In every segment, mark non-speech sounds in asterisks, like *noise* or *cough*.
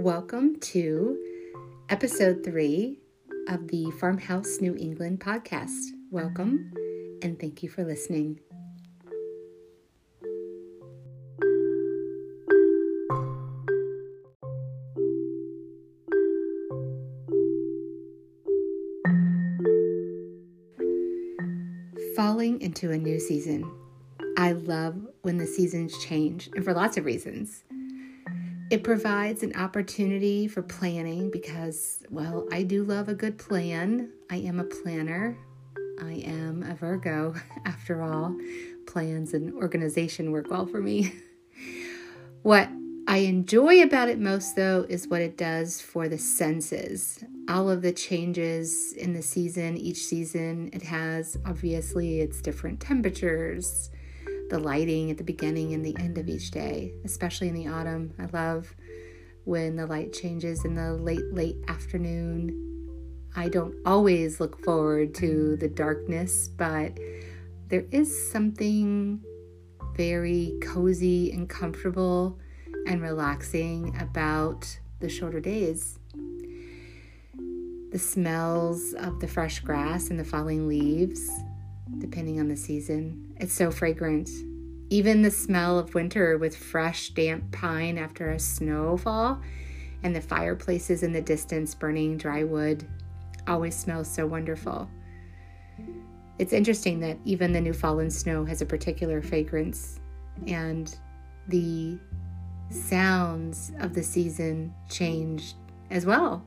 Welcome to episode three of the Farmhouse New England podcast. Welcome and thank you for listening. Falling into a new season. I love when the seasons change, and for lots of reasons. It provides an opportunity for planning because, well, I do love a good plan. I am a planner. I am a Virgo, *laughs* after all. Plans and organization work well for me. *laughs* what I enjoy about it most, though, is what it does for the senses. All of the changes in the season, each season, it has obviously its different temperatures the lighting at the beginning and the end of each day, especially in the autumn. I love when the light changes in the late, late afternoon. I don't always look forward to the darkness, but there is something very cozy and comfortable and relaxing about the shorter days. The smells of the fresh grass and the falling leaves, depending on the season. It's so fragrant. Even the smell of winter with fresh, damp pine after a snowfall and the fireplaces in the distance burning dry wood always smells so wonderful. It's interesting that even the new fallen snow has a particular fragrance, and the sounds of the season changed as well.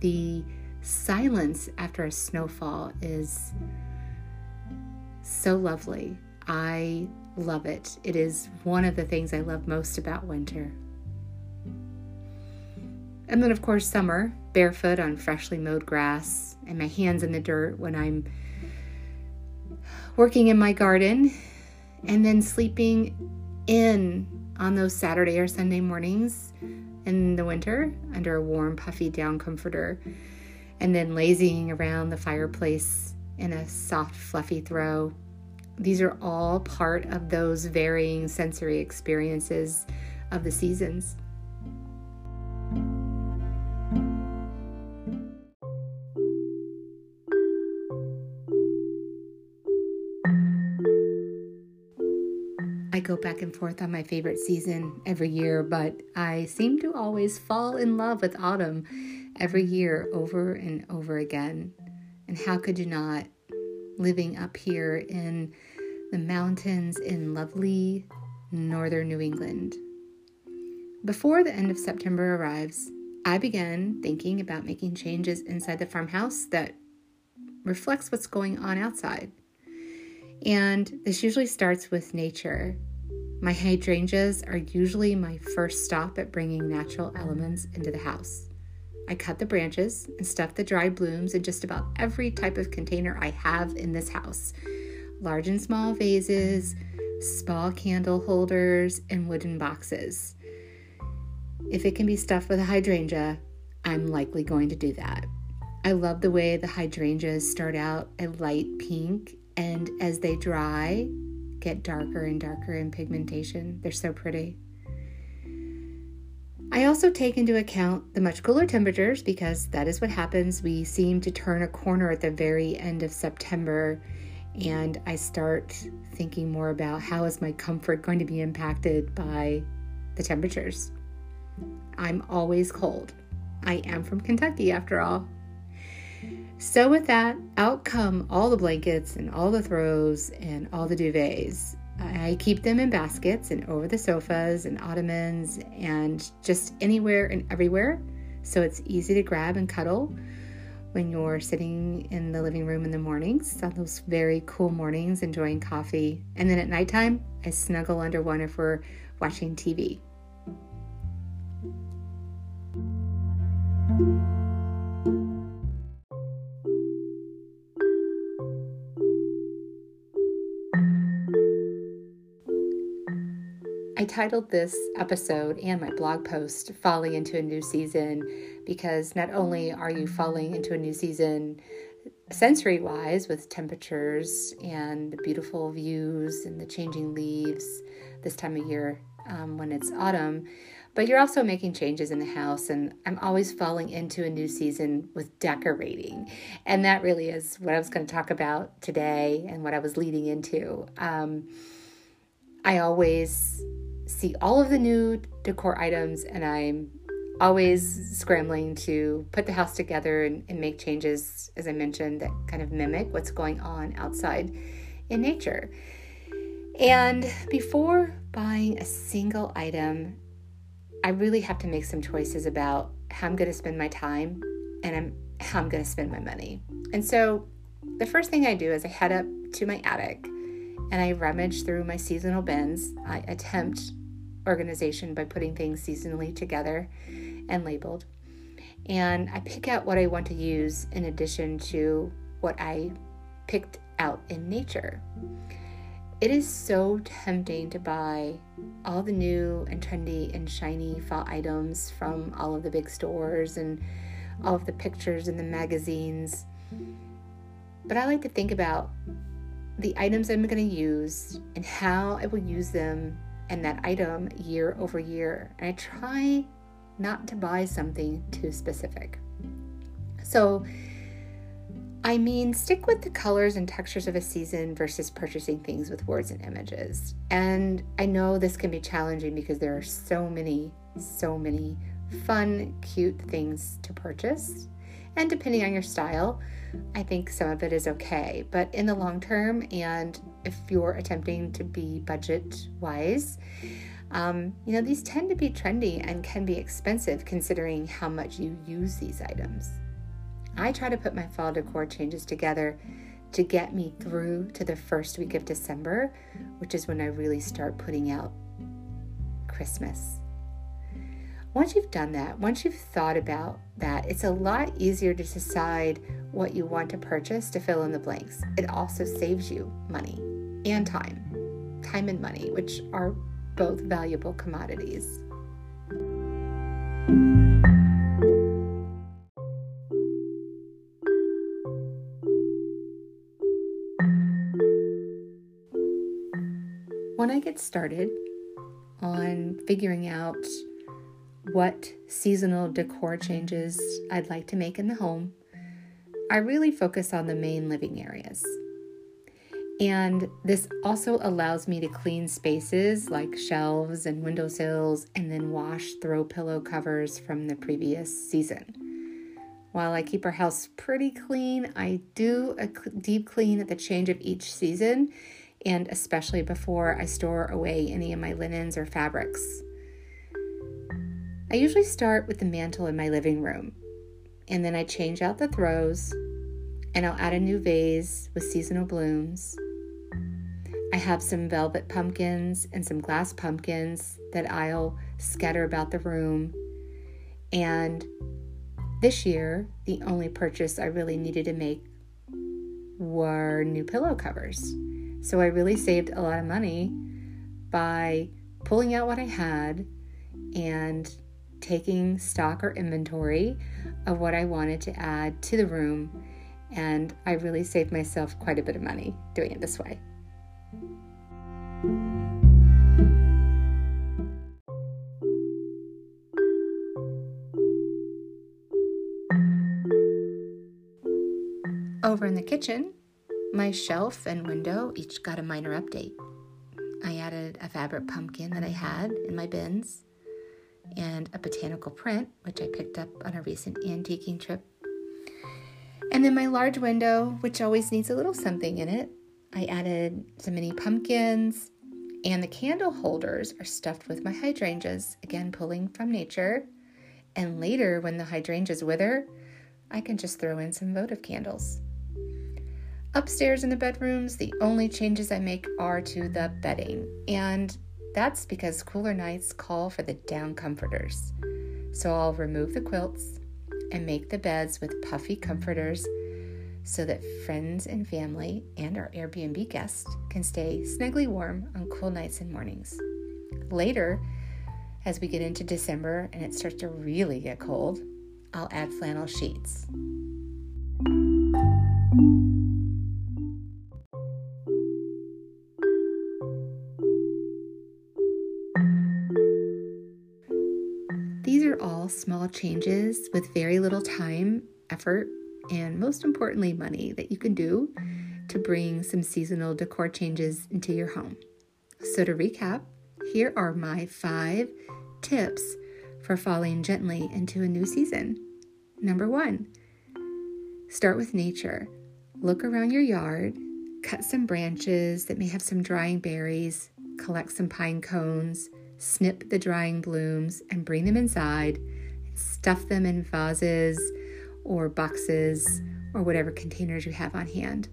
The silence after a snowfall is so lovely. I love it. It is one of the things I love most about winter. And then, of course, summer, barefoot on freshly mowed grass and my hands in the dirt when I'm working in my garden, and then sleeping in on those Saturday or Sunday mornings in the winter under a warm, puffy down comforter, and then lazying around the fireplace in a soft, fluffy throw. These are all part of those varying sensory experiences of the seasons. I go back and forth on my favorite season every year, but I seem to always fall in love with autumn every year over and over again. And how could you not? Living up here in the mountains in lovely northern New England. Before the end of September arrives, I began thinking about making changes inside the farmhouse that reflects what's going on outside. And this usually starts with nature. My hydrangeas are usually my first stop at bringing natural elements into the house. I cut the branches and stuff the dry blooms in just about every type of container I have in this house large and small vases, small candle holders, and wooden boxes. If it can be stuffed with a hydrangea, I'm likely going to do that. I love the way the hydrangeas start out a light pink and as they dry, get darker and darker in pigmentation. They're so pretty. I also take into account the much cooler temperatures because that is what happens. We seem to turn a corner at the very end of September, and I start thinking more about how is my comfort going to be impacted by the temperatures. I'm always cold. I am from Kentucky after all. So, with that, out come all the blankets and all the throws and all the duvets. I keep them in baskets and over the sofas and ottomans and just anywhere and everywhere so it's easy to grab and cuddle when you're sitting in the living room in the mornings on those very cool mornings enjoying coffee. And then at nighttime, I snuggle under one if we're watching TV. Titled this episode and my blog post Falling into a New Season because not only are you falling into a new season sensory wise with temperatures and the beautiful views and the changing leaves this time of year um, when it's autumn, But you're also making changes in the house, and I'm always falling into a new season with decorating. And that really is what I was going to talk about today and what I was leading into. Um, I always see all of the new decor items, and I'm always scrambling to put the house together and, and, make changes, as I mentioned, that kind of mimic what's going on outside in nature. And before buying a single item, I really have to make some choices about how I'm going to spend my time and I'm, how I'm going to spend my money. And so the first thing I do is I head up to my attic and I rummage through my seasonal bins. I attempt organization by putting things seasonally together and labeled. And I pick out what I want to use in addition to what I picked out in nature. It is so tempting to buy all the new and trendy and shiny fall items from all of the big stores and all of the pictures in the magazines. But I like to think about the items I'm going to use and how I will use them and that item year over year. And I try not to buy something too specific. So, I mean, stick with the colors and textures of a season versus purchasing things with words and images. And I know this can be challenging because there are so many, so many fun, cute things to purchase. And depending on your style, I think some of it is okay. But in the long term, and if you're attempting to be budget wise, um, you know, these tend to be trendy and can be expensive considering how much you use these items. I try to put my fall decor changes together to get me through to the first week of December, which is when I really start putting out Christmas. Once you've done that, once you've thought about that, it's a lot easier to decide what you want to purchase to fill in the blanks. It also saves you money and time. Time and money, which are both valuable commodities. When I get started on figuring out what seasonal decor changes I'd like to make in the home, I really focus on the main living areas. And this also allows me to clean spaces like shelves and windowsills and then wash throw pillow covers from the previous season. While I keep our house pretty clean, I do a deep clean at the change of each season and especially before I store away any of my linens or fabrics. I usually start with the mantle in my living room and then I change out the throws and I'll add a new vase with seasonal blooms I have some velvet pumpkins and some glass pumpkins that I'll scatter about the room. And this year, the only purchase I really needed to make were new pillow covers. So I really saved a lot of money by pulling out what I had and taking stock or inventory of what I wanted to add to the room. And I really saved myself quite a bit of money doing it this way. Over in the kitchen, my shelf and window each got a minor update. I added a fabric pumpkin that I had in my bins and a botanical print, which I picked up on a recent antiquing trip. And then my large window, which always needs a little something in it, I added some mini pumpkins, and the candle holders are stuffed with my hydrangeas, again, pulling from nature. And later, when the hydrangeas wither, I can just throw in some votive candles. Upstairs in the bedrooms, the only changes I make are to the bedding, and that's because cooler nights call for the down comforters. So I'll remove the quilts and make the beds with puffy comforters so that friends and family and our Airbnb guests can stay snugly warm on cool nights and mornings. Later, as we get into December and it starts to really get cold, I'll add flannel sheets. All small changes with very little time, effort, and most importantly, money that you can do to bring some seasonal decor changes into your home. So, to recap, here are my five tips for falling gently into a new season. Number one, start with nature. Look around your yard, cut some branches that may have some drying berries, collect some pine cones, snip the drying blooms, and bring them inside. Stuff them in vases or boxes or whatever containers you have on hand.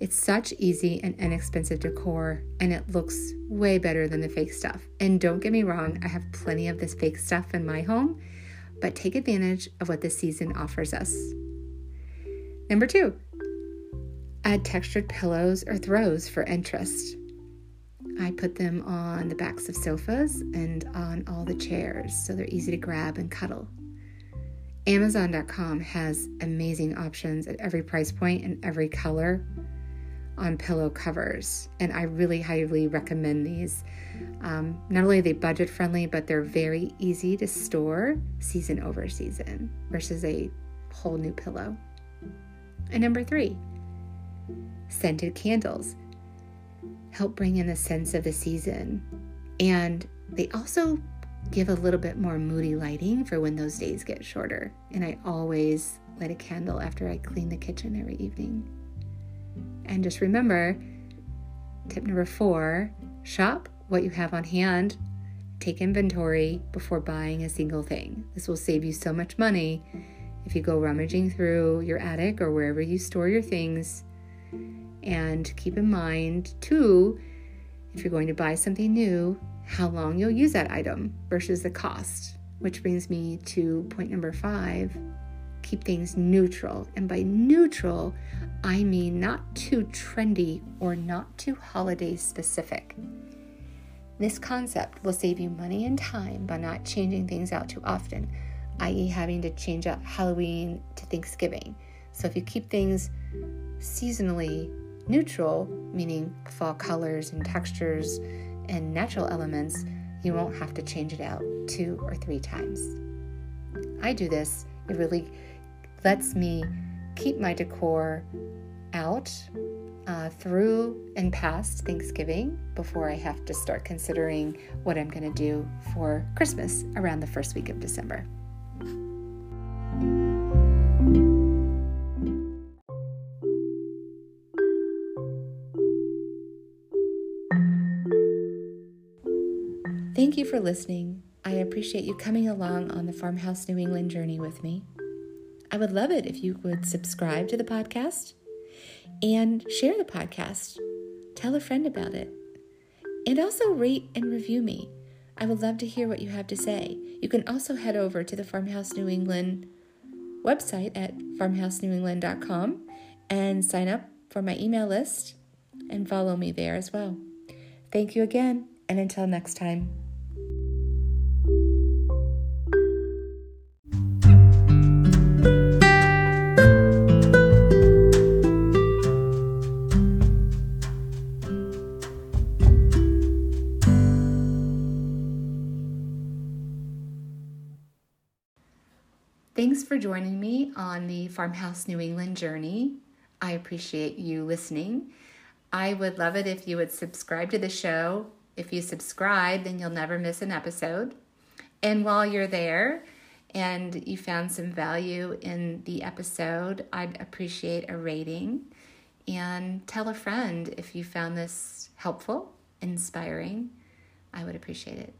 It's such easy and inexpensive decor, and it looks way better than the fake stuff. And don't get me wrong, I have plenty of this fake stuff in my home, but take advantage of what this season offers us. Number two, add textured pillows or throws for interest. Put them on the backs of sofas and on all the chairs so they're easy to grab and cuddle. Amazon.com has amazing options at every price point and every color on pillow covers, and I really highly recommend these. Um, not only are they budget friendly, but they're very easy to store season over season versus a whole new pillow. And number three, scented candles help bring in the sense of the season, and they also give a little bit more moody lighting for when those days get shorter. And I always light a candle after I clean the kitchen every evening. And just remember tip number four shop what you have on hand, take inventory before buying a single thing. This will save you so much money if you go rummaging through your attic or wherever you store your things. And keep in mind, too, if you're going to buy something new, how long you'll use that item versus the cost. Which brings me to point number five keep things neutral. And by neutral, I mean not too trendy or not too holiday specific. This concept will save you money and time by not changing things out too often, i.e., having to change up Halloween to Thanksgiving. So if you keep things seasonally neutral, meaning fall colors and textures and natural elements, you won't have to change it out two or three times. I do this, it really lets me keep my decor out uh, through and past Thanksgiving before I have to start considering what I'm going to do for Christmas around the first week of December. Thank you for listening. I appreciate you coming along on the Farmhouse New England journey with me. I would love it if you would subscribe to the podcast and share the podcast. Tell a friend about it. And also rate and review me. I would love to hear what you have to say. You can also head over to the Farmhouse New England website at farmhousenewengland.com and sign up for my email list and follow me there as well. Thank you again, and until next time. Thanks for joining me on the Farmhouse New England journey. I appreciate you listening. I would love it if you would subscribe to the show. If you subscribe, then you'll never miss an episode. And while you're there and you found some value in the episode, I'd appreciate a rating and tell a friend if you found this helpful, inspiring. I would appreciate it.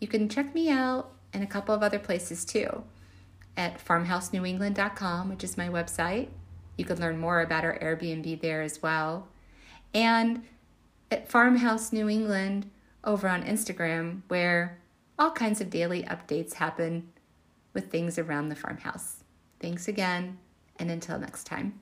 You can check me out in a couple of other places too at farmhousenewengland.com, which is my website. You can learn more about our Airbnb there as well. And at Farmhouse New England over on Instagram, where all kinds of daily updates happen with things around the farmhouse. Thanks again, and until next time.